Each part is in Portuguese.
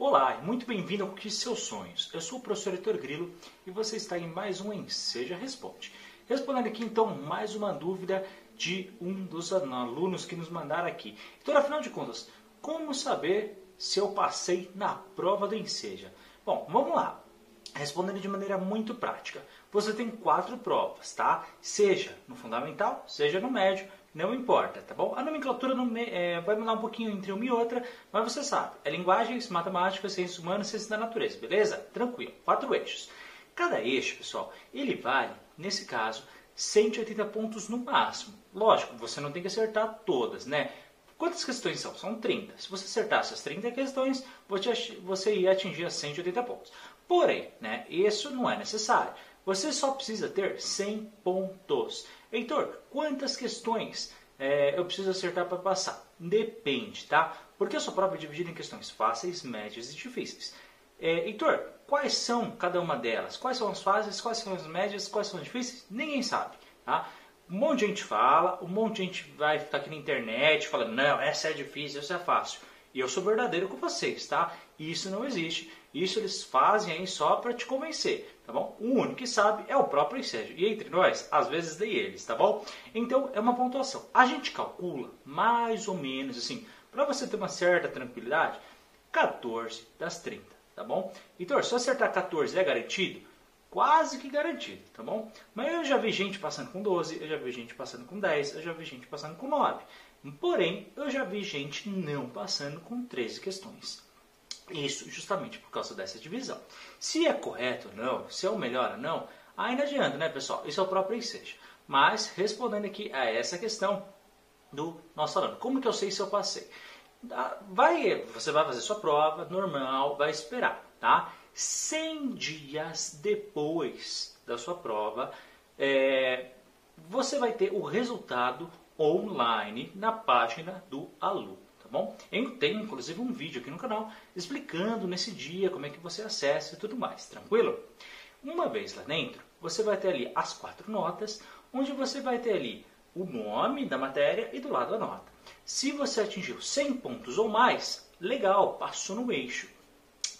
Olá e muito bem-vindo ao Conquiste Seus Sonhos. Eu sou o professor Heitor Grilo e você está em mais um Enseja Responde. Respondendo aqui então mais uma dúvida de um dos alunos que nos mandaram aqui. Então, afinal de contas, como saber se eu passei na prova do Enseja? Bom, vamos lá. Respondendo de maneira muito prática. Você tem quatro provas, tá? Seja no fundamental, seja no médio, não importa, tá bom? A nomenclatura é, vai mudar um pouquinho entre uma e outra, mas você sabe, é linguagens, matemática, ciências humanas, ciências da natureza, beleza? Tranquilo, quatro eixos. Cada eixo, pessoal, ele vale, nesse caso, 180 pontos no máximo. Lógico, você não tem que acertar todas, né? Quantas questões são? São 30. Se você acertasse as 30 questões, você ia atingir as 180 pontos. Porém, né, isso não é necessário. Você só precisa ter 100 pontos. Heitor, quantas questões é, eu preciso acertar para passar? Depende, tá? Porque a sua prova é dividida em questões fáceis, médias e difíceis. É, Heitor, quais são cada uma delas? Quais são as fáceis, quais são as médias, quais são as difíceis? Ninguém sabe, tá? Um monte de gente fala, um monte de gente vai ficar aqui na internet falando, não, essa é difícil, essa é fácil. E eu sou verdadeiro com vocês, tá? Isso não existe. Isso eles fazem aí só para te convencer, tá bom? O único que sabe é o próprio ensejo. E entre nós, às vezes dei eles, tá bom? Então é uma pontuação. A gente calcula mais ou menos assim, para você ter uma certa tranquilidade, 14 das 30, tá bom? Então, se acertar 14 é garantido, quase que garantido, tá bom? Mas eu já vi gente passando com 12, eu já vi gente passando com 10, eu já vi gente passando com 9. Porém, eu já vi gente não passando com 13 questões. Isso justamente por causa dessa divisão. Se é correto ou não, se é o melhor ou não, não adianta, né, pessoal? Isso é o próprio ensejo. Mas, respondendo aqui a essa questão do nosso aluno, como que eu sei se eu passei? Vai, você vai fazer sua prova normal, vai esperar, tá? 100 dias depois da sua prova, é, você vai ter o resultado online na página do aluno, tá bom? Eu tenho inclusive um vídeo aqui no canal explicando nesse dia como é que você acessa e tudo mais, tranquilo? Uma vez lá dentro, você vai ter ali as quatro notas, onde você vai ter ali o nome da matéria e do lado a nota. Se você atingiu 100 pontos ou mais, legal, passou no eixo.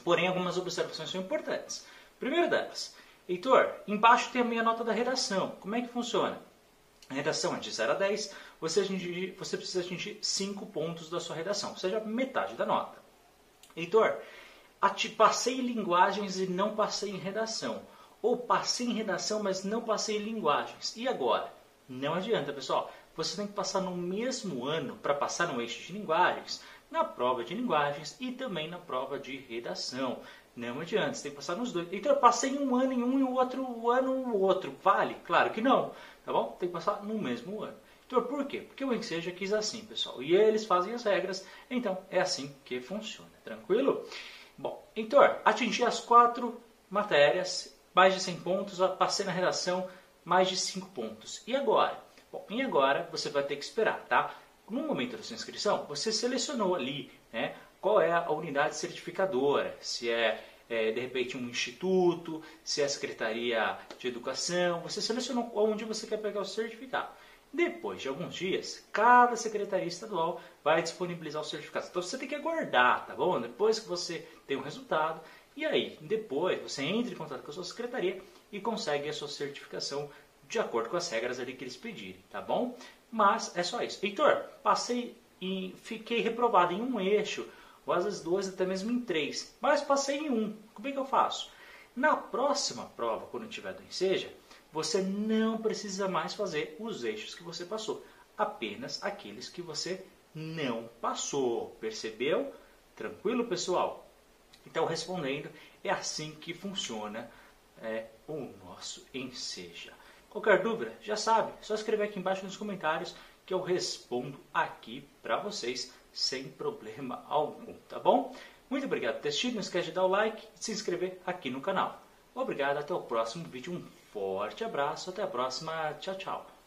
Porém, algumas observações são importantes. Primeiro delas, Heitor, embaixo tem a minha nota da redação. Como é que funciona? A redação é de 0 a 10, você, atingir, você precisa atingir 5 pontos da sua redação, ou seja, metade da nota. Heitor, passei em linguagens e não passei em redação. Ou passei em redação, mas não passei em linguagens. E agora? Não adianta, pessoal. Você tem que passar no mesmo ano para passar no eixo de linguagens, na prova de linguagens e também na prova de redação. Não adianta, você tem que passar nos dois. Então eu passei um ano em um e o outro ano no outro. Vale? Claro que não. Tá bom? Tem que passar no mesmo ano. Então por quê? Porque o Enseja quis assim, pessoal. E eles fazem as regras, então é assim que funciona. Tranquilo? Bom, Heitor, atingi as quatro matérias, mais de 100 pontos, passei na redação, mais de 5 pontos. E agora? Bom, e agora você vai ter que esperar, tá? No momento da sua inscrição, você selecionou ali, né? Qual é a unidade certificadora? Se é é, de repente um instituto, se é a Secretaria de Educação, você selecionou onde você quer pegar o certificado. Depois de alguns dias, cada secretaria estadual vai disponibilizar o certificado. Então você tem que aguardar, tá bom? Depois que você tem o um resultado, e aí depois você entra em contato com a sua secretaria e consegue a sua certificação de acordo com as regras ali que eles pedirem, tá bom? Mas é só isso. Heitor, passei e fiquei reprovado em um eixo ou às vezes dois, até mesmo em três. Mas passei em um. Como é que eu faço? Na próxima prova, quando tiver do Enseja, você não precisa mais fazer os eixos que você passou. Apenas aqueles que você não passou. Percebeu? Tranquilo, pessoal? Então, respondendo, é assim que funciona é, o nosso Enseja. Qualquer dúvida, já sabe, só escrever aqui embaixo nos comentários que eu respondo aqui para vocês sem problema algum, tá bom? Muito obrigado por ter assistido, não esquece de dar o like e se inscrever aqui no canal. Obrigado, até o próximo vídeo, um forte abraço, até a próxima, tchau, tchau.